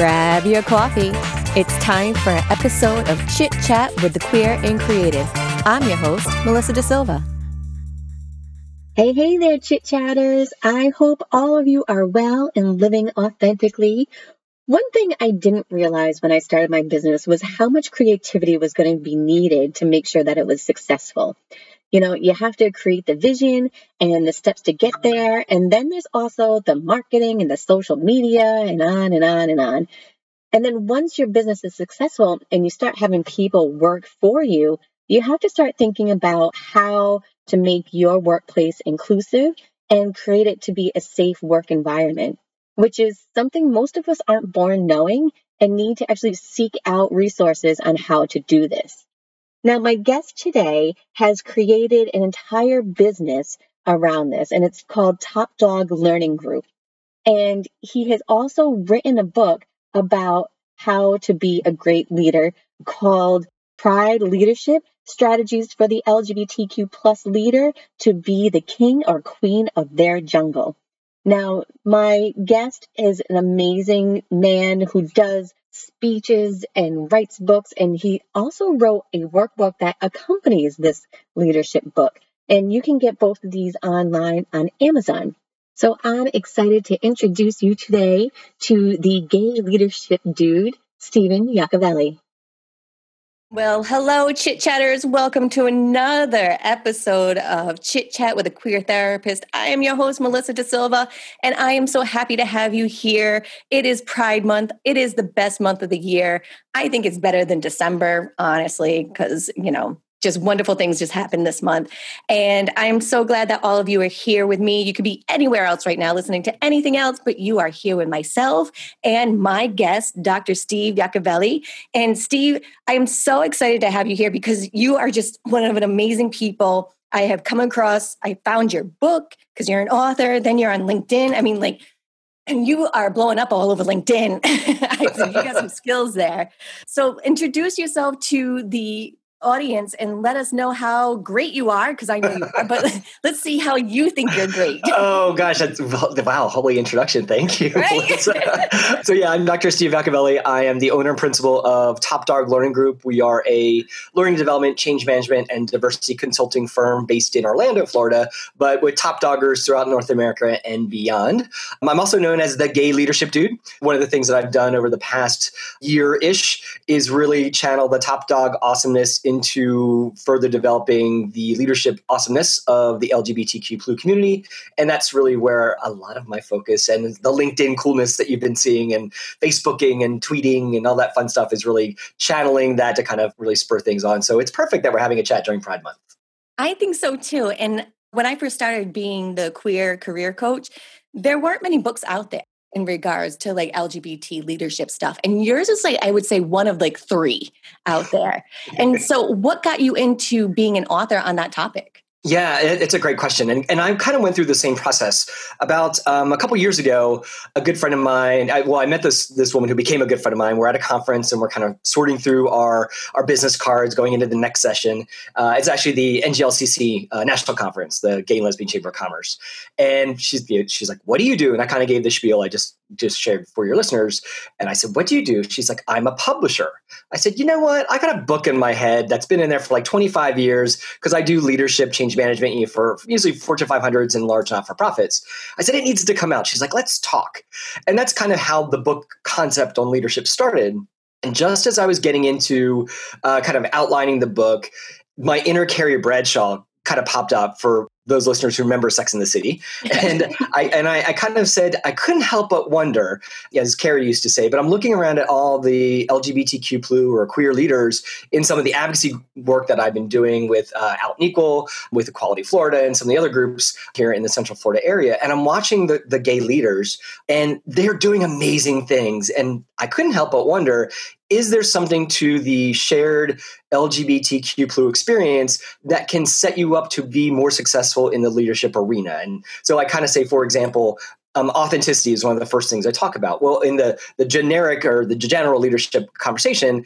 Grab your coffee. It's time for an episode of Chit Chat with the Queer and Creative. I'm your host, Melissa Da Silva. Hey, hey there, chit chatters. I hope all of you are well and living authentically. One thing I didn't realize when I started my business was how much creativity was going to be needed to make sure that it was successful. You know, you have to create the vision and the steps to get there. And then there's also the marketing and the social media and on and on and on. And then once your business is successful and you start having people work for you, you have to start thinking about how to make your workplace inclusive and create it to be a safe work environment, which is something most of us aren't born knowing and need to actually seek out resources on how to do this. Now, my guest today has created an entire business around this, and it's called Top Dog Learning Group. And he has also written a book about how to be a great leader called Pride Leadership Strategies for the LGBTQ plus leader to be the king or queen of their jungle. Now, my guest is an amazing man who does speeches and writes books. And he also wrote a workbook that accompanies this leadership book. And you can get both of these online on Amazon. So I'm excited to introduce you today to the gay leadership dude, Stephen Yacovelli. Well, hello, chit chatters. Welcome to another episode of Chit Chat with a Queer Therapist. I am your host, Melissa Da Silva, and I am so happy to have you here. It is Pride Month. It is the best month of the year. I think it's better than December, honestly, because, you know, just wonderful things just happened this month. And I'm so glad that all of you are here with me. You could be anywhere else right now listening to anything else, but you are here with myself and my guest, Dr. Steve Yacovelli. And Steve, I am so excited to have you here because you are just one of an amazing people I have come across. I found your book because you're an author, then you're on LinkedIn. I mean, like, and you are blowing up all over LinkedIn. you got some skills there. So introduce yourself to the audience and let us know how great you are because I know you are, but let's see how you think you're great. oh gosh, that's wow, holy introduction. Thank you. Right? so yeah, I'm Dr. Steve Yacovelli. I am the owner and principal of Top Dog Learning Group. We are a learning development, change management, and diversity consulting firm based in Orlando, Florida, but with top doggers throughout North America and beyond. I'm also known as the gay leadership dude. One of the things that I've done over the past year-ish is really channel the top dog awesomeness into further developing the leadership awesomeness of the LGBTQ community. And that's really where a lot of my focus and the LinkedIn coolness that you've been seeing and Facebooking and tweeting and all that fun stuff is really channeling that to kind of really spur things on. So it's perfect that we're having a chat during Pride Month. I think so too. And when I first started being the queer career coach, there weren't many books out there in regards to like LGBT leadership stuff. And yours is like, I would say, one of like three out there. And so, what got you into being an author on that topic? Yeah, it's a great question, and and I kind of went through the same process. About um, a couple years ago, a good friend of mine. I, well, I met this this woman who became a good friend of mine. We're at a conference, and we're kind of sorting through our our business cards going into the next session. Uh, it's actually the NGLCC uh, National Conference, the Gay and Lesbian Chamber of Commerce, and she's she's like, "What do you do?" And I kind of gave the spiel I just just shared for your listeners, and I said, "What do you do?" She's like, "I'm a publisher." I said, "You know what? I got a book in my head that's been in there for like 25 years because I do leadership change." Change management for usually Fortune 500s and large not for profits. I said, it needs to come out. She's like, let's talk. And that's kind of how the book concept on leadership started. And just as I was getting into uh, kind of outlining the book, my inner Carrie Bradshaw kind of popped up for those listeners who remember Sex in the City. And I and I, I, kind of said I couldn't help but wonder, as Carrie used to say, but I'm looking around at all the LGBTQ plus or queer leaders in some of the advocacy work that I've been doing with uh, Out and Equal, with Equality Florida, and some of the other groups here in the Central Florida area. And I'm watching the, the gay leaders, and they're doing amazing things. And I couldn't help but wonder is there something to the shared LGBTQ experience that can set you up to be more successful in the leadership arena? And so I kind of say, for example, um, authenticity is one of the first things I talk about. Well, in the the generic or the general leadership conversation,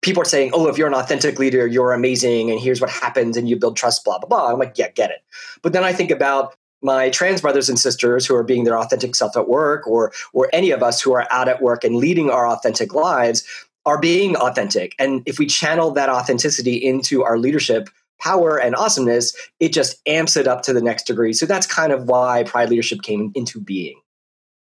people are saying, "Oh, if you're an authentic leader, you're amazing, and here's what happens, and you build trust." Blah blah blah. I'm like, yeah, get it. But then I think about my trans brothers and sisters who are being their authentic self at work or or any of us who are out at work and leading our authentic lives are being authentic. And if we channel that authenticity into our leadership power and awesomeness it just amps it up to the next degree. So that's kind of why pride leadership came into being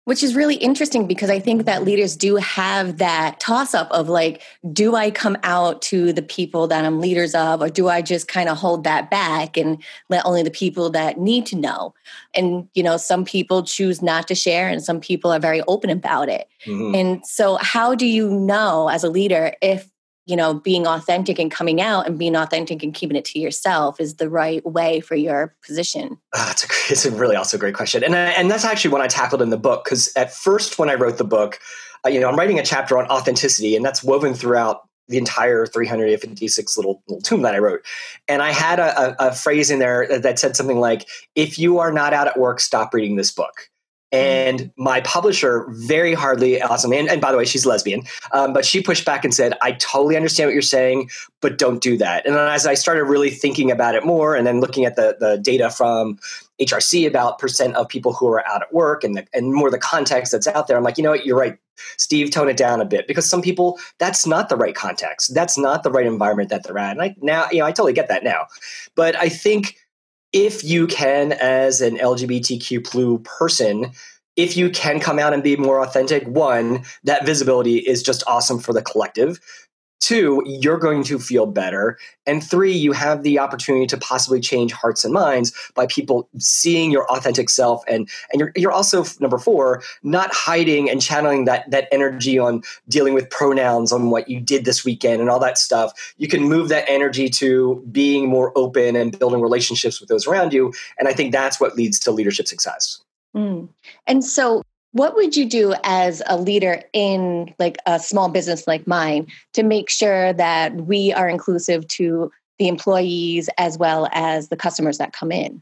which is really interesting because I think that leaders do have that toss up of like, do I come out to the people that I'm leaders of, or do I just kind of hold that back and let only the people that need to know? And, you know, some people choose not to share and some people are very open about it. Mm-hmm. And so, how do you know as a leader if you know being authentic and coming out and being authentic and keeping it to yourself is the right way for your position oh, it's, a, it's a really also great question and, I, and that's actually what i tackled in the book because at first when i wrote the book uh, you know i'm writing a chapter on authenticity and that's woven throughout the entire 356 little, little tome that I wrote. And I had a, a, a, phrase in there that said something like, if you are not out at work, stop reading this book. And my publisher very hardly awesome. And, and by the way, she's lesbian, um, but she pushed back and said, I totally understand what you're saying, but don't do that. And then as I started really thinking about it more and then looking at the, the data from HRC about percent of people who are out at work and, the, and more the context that's out there, I'm like, you know what, you're right. Steve, tone it down a bit because some people, that's not the right context. That's not the right environment that they're at. And I now, you know, I totally get that now. But I think if you can, as an LGBTQ plus person, if you can come out and be more authentic, one, that visibility is just awesome for the collective. Two, you're going to feel better. And three, you have the opportunity to possibly change hearts and minds by people seeing your authentic self. And, and you're, you're also, number four, not hiding and channeling that, that energy on dealing with pronouns on what you did this weekend and all that stuff. You can move that energy to being more open and building relationships with those around you. And I think that's what leads to leadership success. Mm. And so what would you do as a leader in like a small business like mine to make sure that we are inclusive to the employees as well as the customers that come in?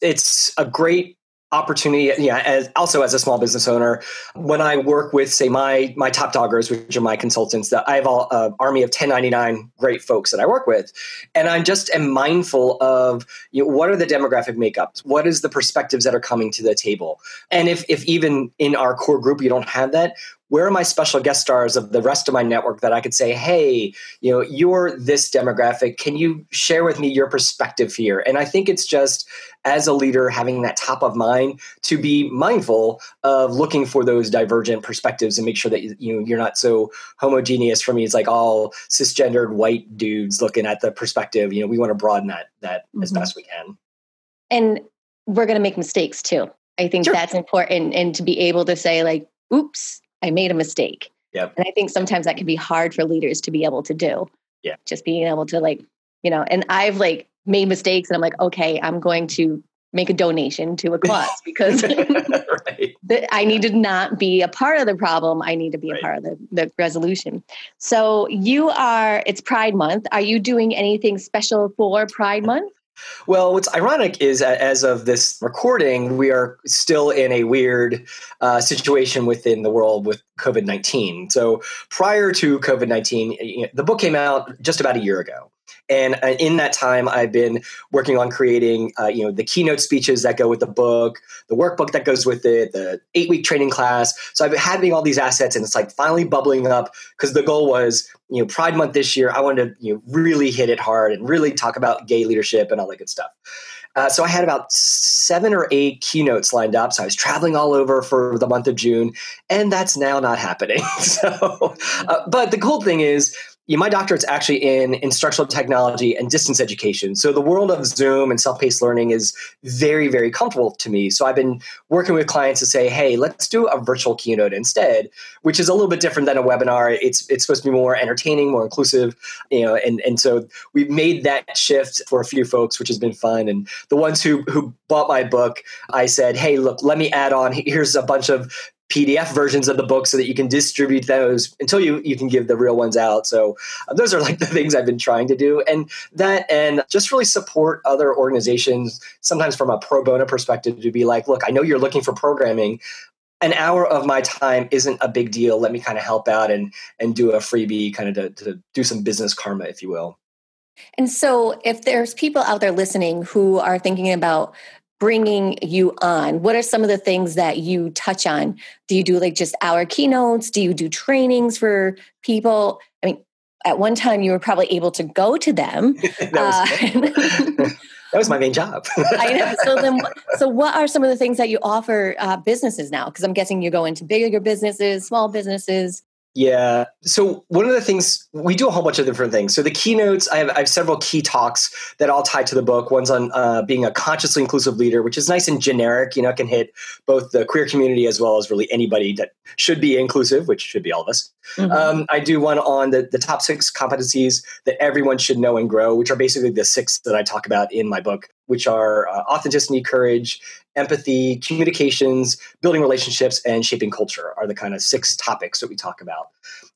It's a great opportunity yeah as also as a small business owner when i work with say my my top doggers which are my consultants that i have an uh, army of 1099 great folks that i work with and i'm just am mindful of you know, what are the demographic makeups what is the perspectives that are coming to the table and if if even in our core group you don't have that where are my special guest stars of the rest of my network that I could say, hey, you know, you're this demographic. Can you share with me your perspective here? And I think it's just as a leader having that top of mind to be mindful of looking for those divergent perspectives and make sure that you know you're not so homogeneous for me. It's like all cisgendered white dudes looking at the perspective. You know, we want to broaden that that mm-hmm. as best we can. And we're going to make mistakes too. I think sure. that's important and to be able to say like, oops, I made a mistake. Yep. And I think sometimes that can be hard for leaders to be able to do. Yeah. Just being able to like, you know, and I've like made mistakes and I'm like, okay, I'm going to make a donation to a cause because right. I need to not be a part of the problem. I need to be right. a part of the, the resolution. So you are, it's Pride Month. Are you doing anything special for Pride Month? Well, what's ironic is as of this recording, we are still in a weird uh, situation within the world with COVID 19. So prior to COVID 19, the book came out just about a year ago. And uh, in that time, I've been working on creating, uh, you know, the keynote speeches that go with the book, the workbook that goes with it, the eight week training class. So I've been having all these assets, and it's like finally bubbling up because the goal was, you know, Pride Month this year. I wanted to, you know, really hit it hard and really talk about gay leadership and all that good stuff. Uh, so I had about seven or eight keynotes lined up. So I was traveling all over for the month of June, and that's now not happening. so, uh, but the cool thing is, yeah, my doctorate's actually in instructional technology and distance education. So the world of Zoom and self-paced learning is very, very comfortable to me. So I've been working with clients to say, hey, let's do a virtual keynote instead, which is a little bit different than a webinar. It's it's supposed to be more entertaining, more inclusive, you know, and, and so we've made that shift for a few folks, which has been fun. And the ones who who bought my book, I said, hey, look, let me add on. Here's a bunch of PDF versions of the book so that you can distribute those until you, you can give the real ones out. So uh, those are like the things I've been trying to do. And that, and just really support other organizations, sometimes from a pro bono perspective, to be like, look, I know you're looking for programming. An hour of my time isn't a big deal. Let me kind of help out and, and do a freebie kind of to, to do some business karma, if you will. And so if there's people out there listening who are thinking about bringing you on? What are some of the things that you touch on? Do you do like just our keynotes? Do you do trainings for people? I mean, at one time you were probably able to go to them. that, was, uh, that was my main job. I know. So then, so what are some of the things that you offer uh, businesses now? Because I'm guessing you go into bigger businesses, small businesses. Yeah. So one of the things we do a whole bunch of different things. So the keynotes, I have, I have several key talks that all tie to the book. One's on uh, being a consciously inclusive leader, which is nice and generic. You know, it can hit both the queer community as well as really anybody that should be inclusive, which should be all of us. Mm-hmm. Um, I do one on the, the top six competencies that everyone should know and grow, which are basically the six that I talk about in my book which are uh, authenticity, courage, empathy, communications, building relationships, and shaping culture are the kind of six topics that we talk about.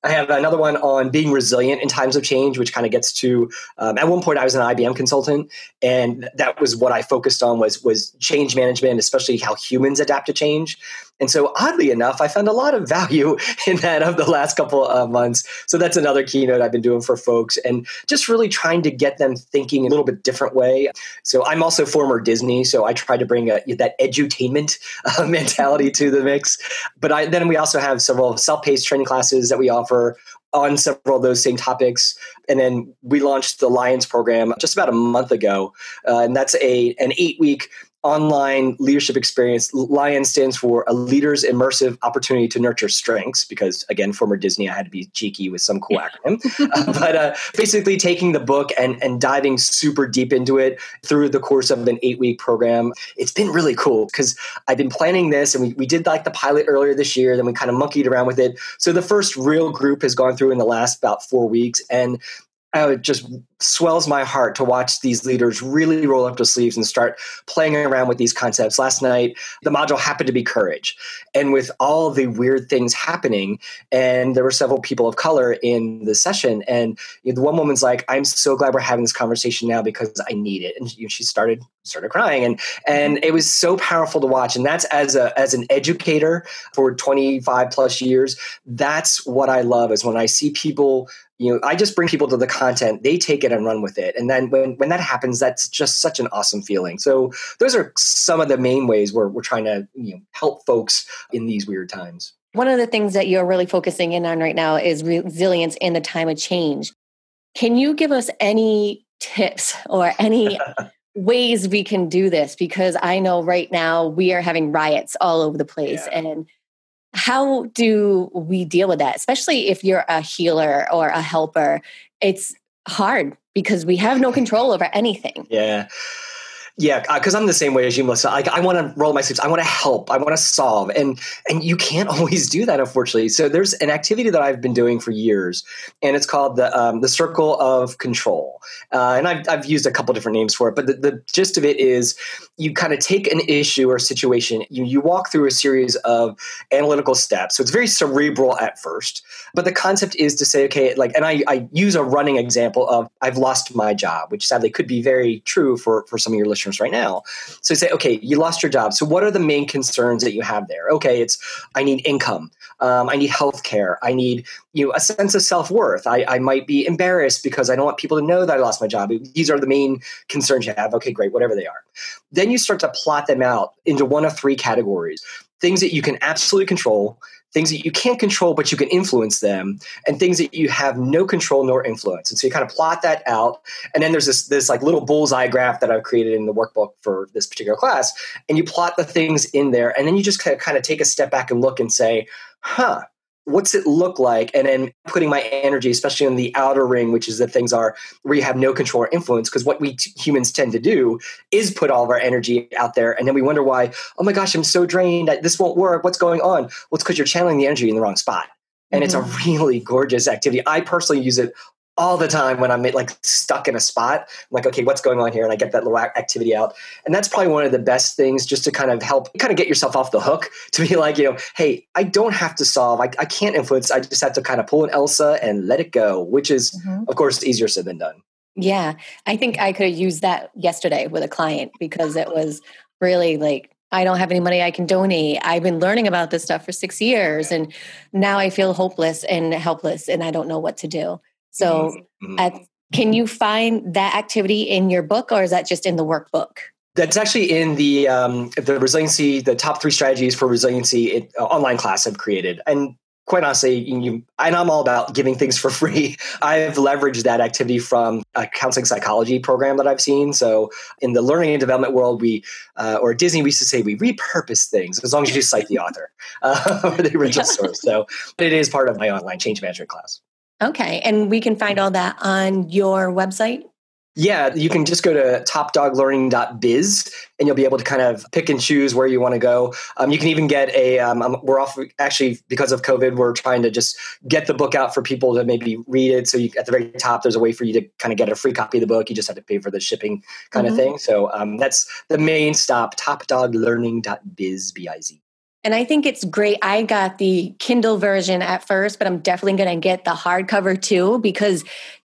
I have another one on being resilient in times of change, which kind of gets to. Um, at one point, I was an IBM consultant, and that was what I focused on was was change management, especially how humans adapt to change. And so, oddly enough, I found a lot of value in that of the last couple of months. So that's another keynote I've been doing for folks, and just really trying to get them thinking a little bit different way. So I'm also former Disney, so I try to bring a, that edutainment uh, mentality to the mix. But I, then we also have several self-paced training classes that we offer on several of those same topics. And then we launched the Lions program just about a month ago. Uh, and that's a an eight week online leadership experience. Lion stands for a leader's immersive opportunity to nurture strengths, because again, former Disney, I had to be cheeky with some cool acronym. uh, but uh, basically, taking the book and, and diving super deep into it through the course of an eight week program. It's been really cool because I've been planning this and we, we did like the pilot earlier this year, then we kind of monkeyed around with it. So the first real group has gone through in the last about four weeks. And uh, it just swells my heart to watch these leaders really roll up their sleeves and start playing around with these concepts. Last night, the module happened to be courage. And with all the weird things happening, and there were several people of color in the session, and the one woman's like, I'm so glad we're having this conversation now because I need it. And she started started crying and and it was so powerful to watch and that's as a as an educator for 25 plus years that's what i love is when i see people you know i just bring people to the content they take it and run with it. And then when when that happens that's just such an awesome feeling. So those are some of the main ways where we're trying to you know help folks in these weird times. One of the things that you're really focusing in on right now is resilience in the time of change. Can you give us any tips or any ways we can do this? Because I know right now we are having riots all over the place yeah. and how do we deal with that? Especially if you're a healer or a helper it's hard because we have no control over anything. Yeah yeah, because uh, I'm the same way as you, Melissa. I, I want to roll my sleeves. I want to help. I want to solve, and and you can't always do that, unfortunately. So there's an activity that I've been doing for years, and it's called the um, the Circle of Control. Uh, and I've I've used a couple different names for it, but the, the gist of it is you kind of take an issue or situation, you you walk through a series of analytical steps. So it's very cerebral at first, but the concept is to say, okay, like, and I I use a running example of I've lost my job, which sadly could be very true for for some of your listeners right now. So you say, okay, you lost your job. So what are the main concerns that you have there? Okay, it's I need income. Um, I need health care. I need you know, a sense of self worth. I, I might be embarrassed because I don't want people to know that I lost my job. These are the main concerns you have. Okay, great, whatever they are. Then you start to plot them out into one of three categories things that you can absolutely control, things that you can't control but you can influence them and things that you have no control nor influence. And so you kind of plot that out and then there's this this like little bullseye graph that i've created in the workbook for this particular class and you plot the things in there and then you just kind of, kind of take a step back and look and say huh what's it look like and then putting my energy especially in the outer ring which is the things are where you have no control or influence because what we t- humans tend to do is put all of our energy out there and then we wonder why oh my gosh i'm so drained this won't work what's going on well it's because you're channeling the energy in the wrong spot and mm-hmm. it's a mm-hmm. really gorgeous activity i personally use it all the time when I'm like stuck in a spot. I'm like, okay, what's going on here? And I get that little activity out. And that's probably one of the best things just to kind of help kind of get yourself off the hook to be like, you know, hey, I don't have to solve. I, I can't influence. I just have to kind of pull an Elsa and let it go, which is, mm-hmm. of course, easier said than done. Yeah. I think I could have used that yesterday with a client because it was really like, I don't have any money I can donate. I've been learning about this stuff for six years and now I feel hopeless and helpless and I don't know what to do. So, mm-hmm. can you find that activity in your book or is that just in the workbook? That's actually in the um, the resiliency, the top three strategies for resiliency it, uh, online class I've created, and quite honestly, you, and I'm all about giving things for free. I've leveraged that activity from a counseling psychology program that I've seen. So in the learning and development world, we, uh, or Disney, we used to say we repurpose things as long as you cite the author uh, or the original yeah. source. So it is part of my online change management class. Okay. And we can find all that on your website? Yeah, you can just go to topdoglearning.biz and you'll be able to kind of pick and choose where you want to go. Um, you can even get a, um, um, we're off actually because of COVID, we're trying to just get the book out for people to maybe read it. So you, at the very top, there's a way for you to kind of get a free copy of the book. You just have to pay for the shipping kind mm-hmm. of thing. So um, that's the main stop, topdoglearning.biz, B-I-Z. And I think it's great. I got the Kindle version at first, but I'm definitely going to get the hardcover too because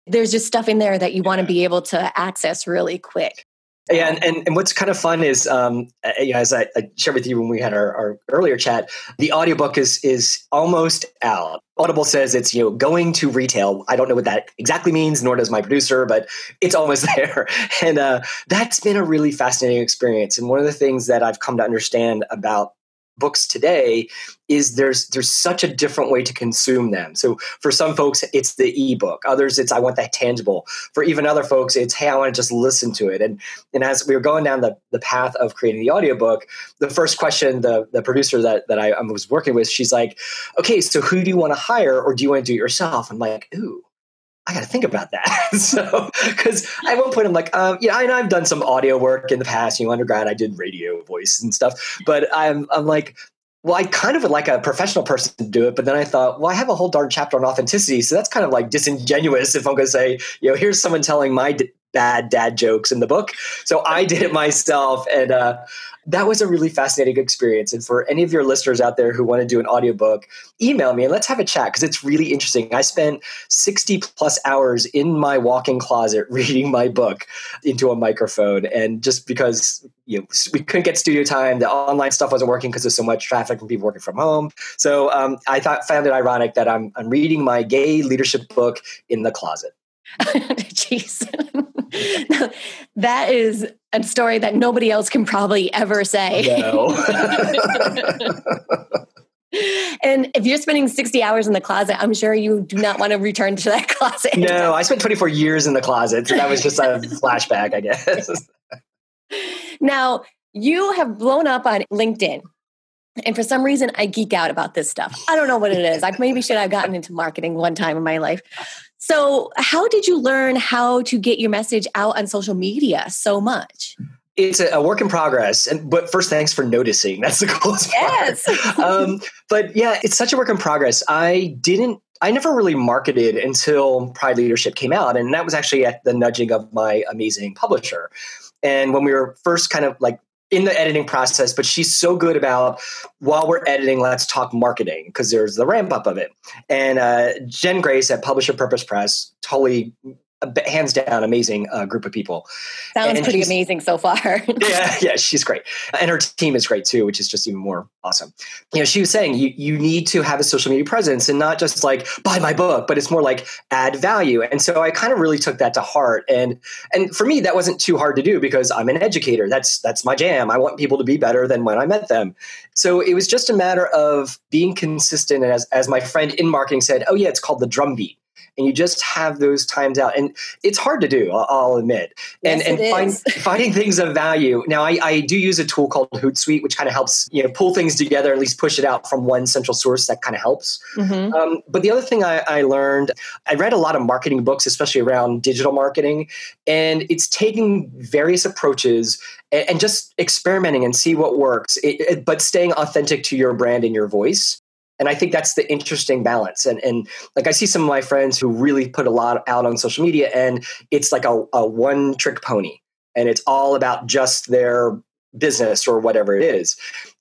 there's just stuff in there that you want to be able to access really quick. Yeah, and, and, and what's kind of fun is, um, as I, I, shared with you when we had our, our, earlier chat, the audiobook is is almost out. Audible says it's you know going to retail. I don't know what that exactly means, nor does my producer, but it's almost there. And uh, that's been a really fascinating experience. And one of the things that I've come to understand about books today is there's there's such a different way to consume them. So for some folks it's the ebook, others it's I want that tangible. For even other folks it's hey I want to just listen to it. And and as we were going down the, the path of creating the audiobook, the first question the the producer that that I, I was working with, she's like, "Okay, so who do you want to hire or do you want to do it yourself?" I'm like, "Ooh, I got to think about that. so, because at one point I'm like, um, yeah, I know I've done some audio work in the past. You know, undergrad, I did radio voice and stuff. But I'm, I'm like, well, I kind of would like a professional person to do it, but then I thought, well, I have a whole darn chapter on authenticity, so that's kind of like disingenuous if I'm going to say, you know, here's someone telling my d- bad dad jokes in the book. So I did it myself, and uh, that was a really fascinating experience. And for any of your listeners out there who want to do an audiobook, email me and let's have a chat because it's really interesting. I spent 60 plus hours in my walk-in closet reading my book into a microphone. And just because you know, we couldn't get studio time, the online stuff wasn't working because there's so much traffic from people working from home. So um, I thought found it ironic that I'm, I'm reading my gay leadership book in the closet. Jeez. that is a story that nobody else can probably ever say. No. and if you're spending 60 hours in the closet, I'm sure you do not want to return to that closet. No, I spent 24 years in the closet. So that was just a flashback, I guess. now, you have blown up on LinkedIn. And for some reason, I geek out about this stuff. I don't know what it is. I maybe should have gotten into marketing one time in my life. So, how did you learn how to get your message out on social media so much? It's a, work in progress, and but first, thanks for noticing. That's the coolest yes. part. um, but yeah, it's such a work in progress. I didn't I never really marketed until Pride Leadership came out, and that was actually at the nudging of my amazing publisher. And when we were first kind of like in the editing process, but she's so good about while we're editing, let's talk marketing because there's the ramp up of it. And uh, Jen Grace at Publish Your Purpose Press totally hands down amazing uh, group of people. Sounds and pretty amazing so far. yeah, yeah, she's great, and her team is great too, which is just even more awesome. You know, she was saying you you need to have a social media presence and not just like buy my book, but it's more like add value. And so I kind of really took that to heart, and and for me that wasn't too hard to do because I'm an educator. That's that's my jam. I want people to be better than when I met them. So it was just a matter of being consistent. And as as my friend in marketing said, oh yeah, it's called the drumbeat and you just have those times out. And it's hard to do, I'll, admit. And, yes, and find, finding things of value. Now, I, I do use a tool called Hootsuite, which kind of helps you know pull things together, at least push it out from one central source. That kind of helps. Mm-hmm. Um, but the other thing I, I learned, I read a lot of marketing books, especially around digital marketing, and it's taking various approaches and, just experimenting and see what works, it, it, but staying authentic to your brand and your voice and i think that's the interesting balance. And and like i see some of my friends who really put a lot out on social media and it's like a, a one trick pony. And it's all about just their business or whatever it is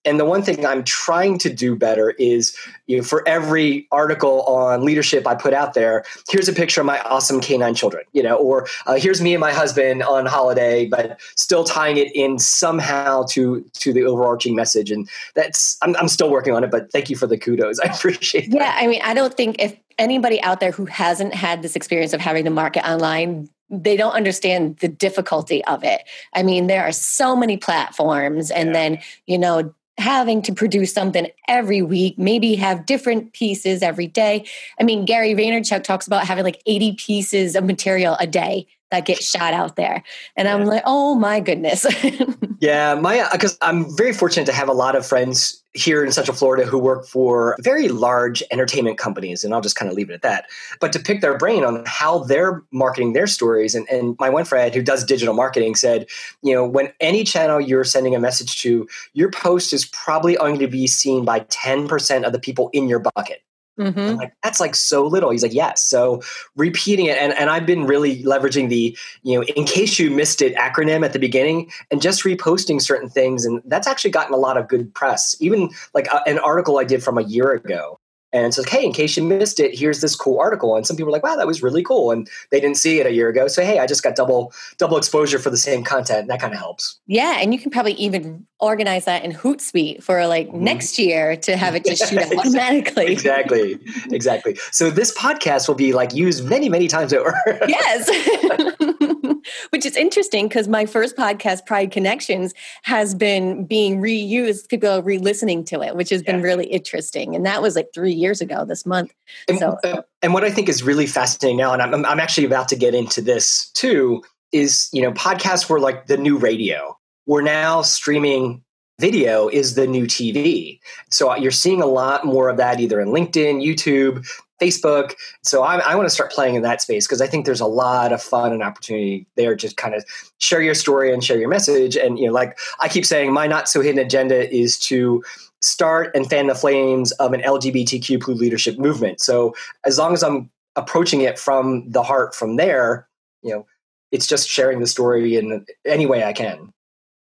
and the one thing I'm trying to do better is you know, for every article on leadership I put out there, here's a picture of my awesome canine children, you know, or uh, here's me and my husband on holiday, but still tying it in somehow to to the overarching message. And that's I'm, I'm still working on it, but thank you for the kudos. I appreciate that. Yeah, I mean, I don't think if anybody out there who hasn't had this experience of having to market online they don't understand the difficulty of it. I mean, there are so many platforms, and yeah. then, you know, having to produce something every week, maybe have different pieces every day. I mean, Gary Vaynerchuk talks about having like 80 pieces of material a day that get shot out there. And yeah. I'm like, oh my goodness. yeah, my uh, because I'm very fortunate to have a lot of friends here in Central Florida who work for very large entertainment companies, and I'll just kind of leave it at that. But to pick their brain on how they're marketing their stories, and, and my one friend who does digital marketing said, you know, when any channel you're sending a message to, your post is probably only to be seen by 10% of the people in your bucket. Mm-hmm. like, that's like so little. He's like, yes. So repeating it. And, and I've been really leveraging the, you know, in case you missed it acronym at the beginning and just reposting certain things. And that's actually gotten a lot of good press. Even like a, an article I did from a year ago and it's like, hey, in case you missed it, here's this cool article. And some people are like, wow, that was really cool. And they didn't see it a year ago. So hey, I just got double double exposure for the same content. And that kind of helps. Yeah. And you can probably even organize that in Hootsuite for like mm-hmm. next year to have it just shoot out automatically. exactly. Exactly. So this podcast will be like used many, many times over. yes. which is interesting because my first podcast, Pride Connections, has been being reused. People are re-listening to it, which has yeah. been really interesting. And that was like three years ago this month. And, so, uh, and what I think is really fascinating now, and I'm, I'm actually about to get into this too, is you know podcasts were like the new radio. We're now streaming video is the new TV. So you're seeing a lot more of that either in LinkedIn, YouTube, Facebook. So I, I want to start playing in that space because I think there's a lot of fun and opportunity there. Just kind of share your story and share your message. And you know, like I keep saying, my not so hidden agenda is to start and fan the flames of an LGBTQ leadership movement. So as long as I'm approaching it from the heart from there, you know, it's just sharing the story in any way I can.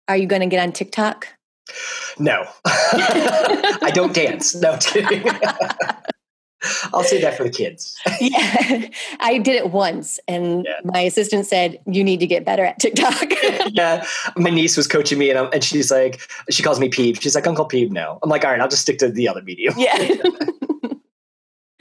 Are you going to get on TikTok? No, I don't dance. No, kidding. I'll say that for the kids. yeah, I did it once, and yeah. my assistant said, "You need to get better at TikTok." yeah, my niece was coaching me, and, I'm, and she's like, she calls me Peeb. She's like, "Uncle Peeb." No, I'm like, "All right, I'll just stick to the other medium." Yeah.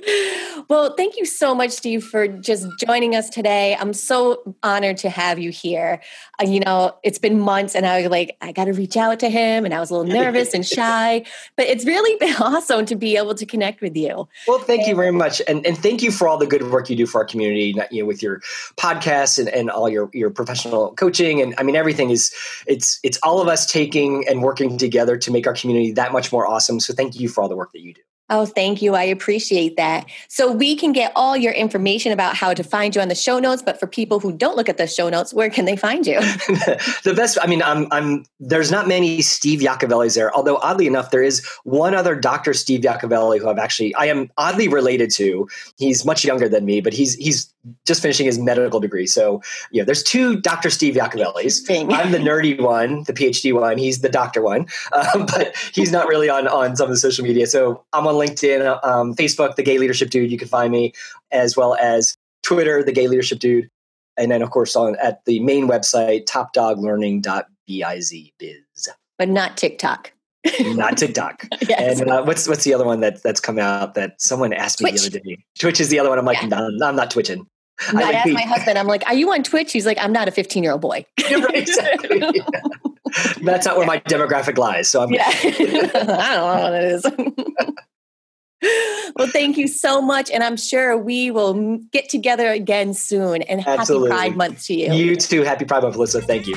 Well, thank you so much, Steve, for just joining us today. I'm so honored to have you here. Uh, you know, it's been months, and I was like, I got to reach out to him, and I was a little nervous and shy, but it's really been awesome to be able to connect with you. Well, thank and, you very much, and and thank you for all the good work you do for our community. You know, with your podcasts and, and all your your professional coaching, and I mean, everything is it's it's all of us taking and working together to make our community that much more awesome. So, thank you for all the work that you do. Oh, thank you. I appreciate that. So we can get all your information about how to find you on the show notes. But for people who don't look at the show notes, where can they find you? the best. I mean, I'm. I'm. There's not many Steve Yacovellis there. Although oddly enough, there is one other Dr. Steve Yacovelli who I've actually I am oddly related to. He's much younger than me, but he's he's just finishing his medical degree. So yeah, there's two Dr. Steve Yacovellis. I'm the nerdy one, the PhD one. He's the doctor one, um, but he's not really on on some of the social media. So I'm on LinkedIn, um, Facebook, the Gay Leadership Dude. You can find me as well as Twitter, the Gay Leadership Dude, and then of course on at the main website, topdoglearning.biz. Biz. But not TikTok. not TikTok. yes. And uh, what's what's the other one that that's come out that someone asked me Twitch. the other day? Twitch is the other one. I'm like, yeah. no, I'm not twitching. I, I asked my husband, I'm like, are you on Twitch? He's like, I'm not a 15 year old boy. right, exactly. That's not where my demographic lies. So I'm. Yeah. I don't know what it is. well, thank you so much. And I'm sure we will get together again soon. And Absolutely. happy Pride Month to you. You too. Happy Pride Month, Melissa. Thank you.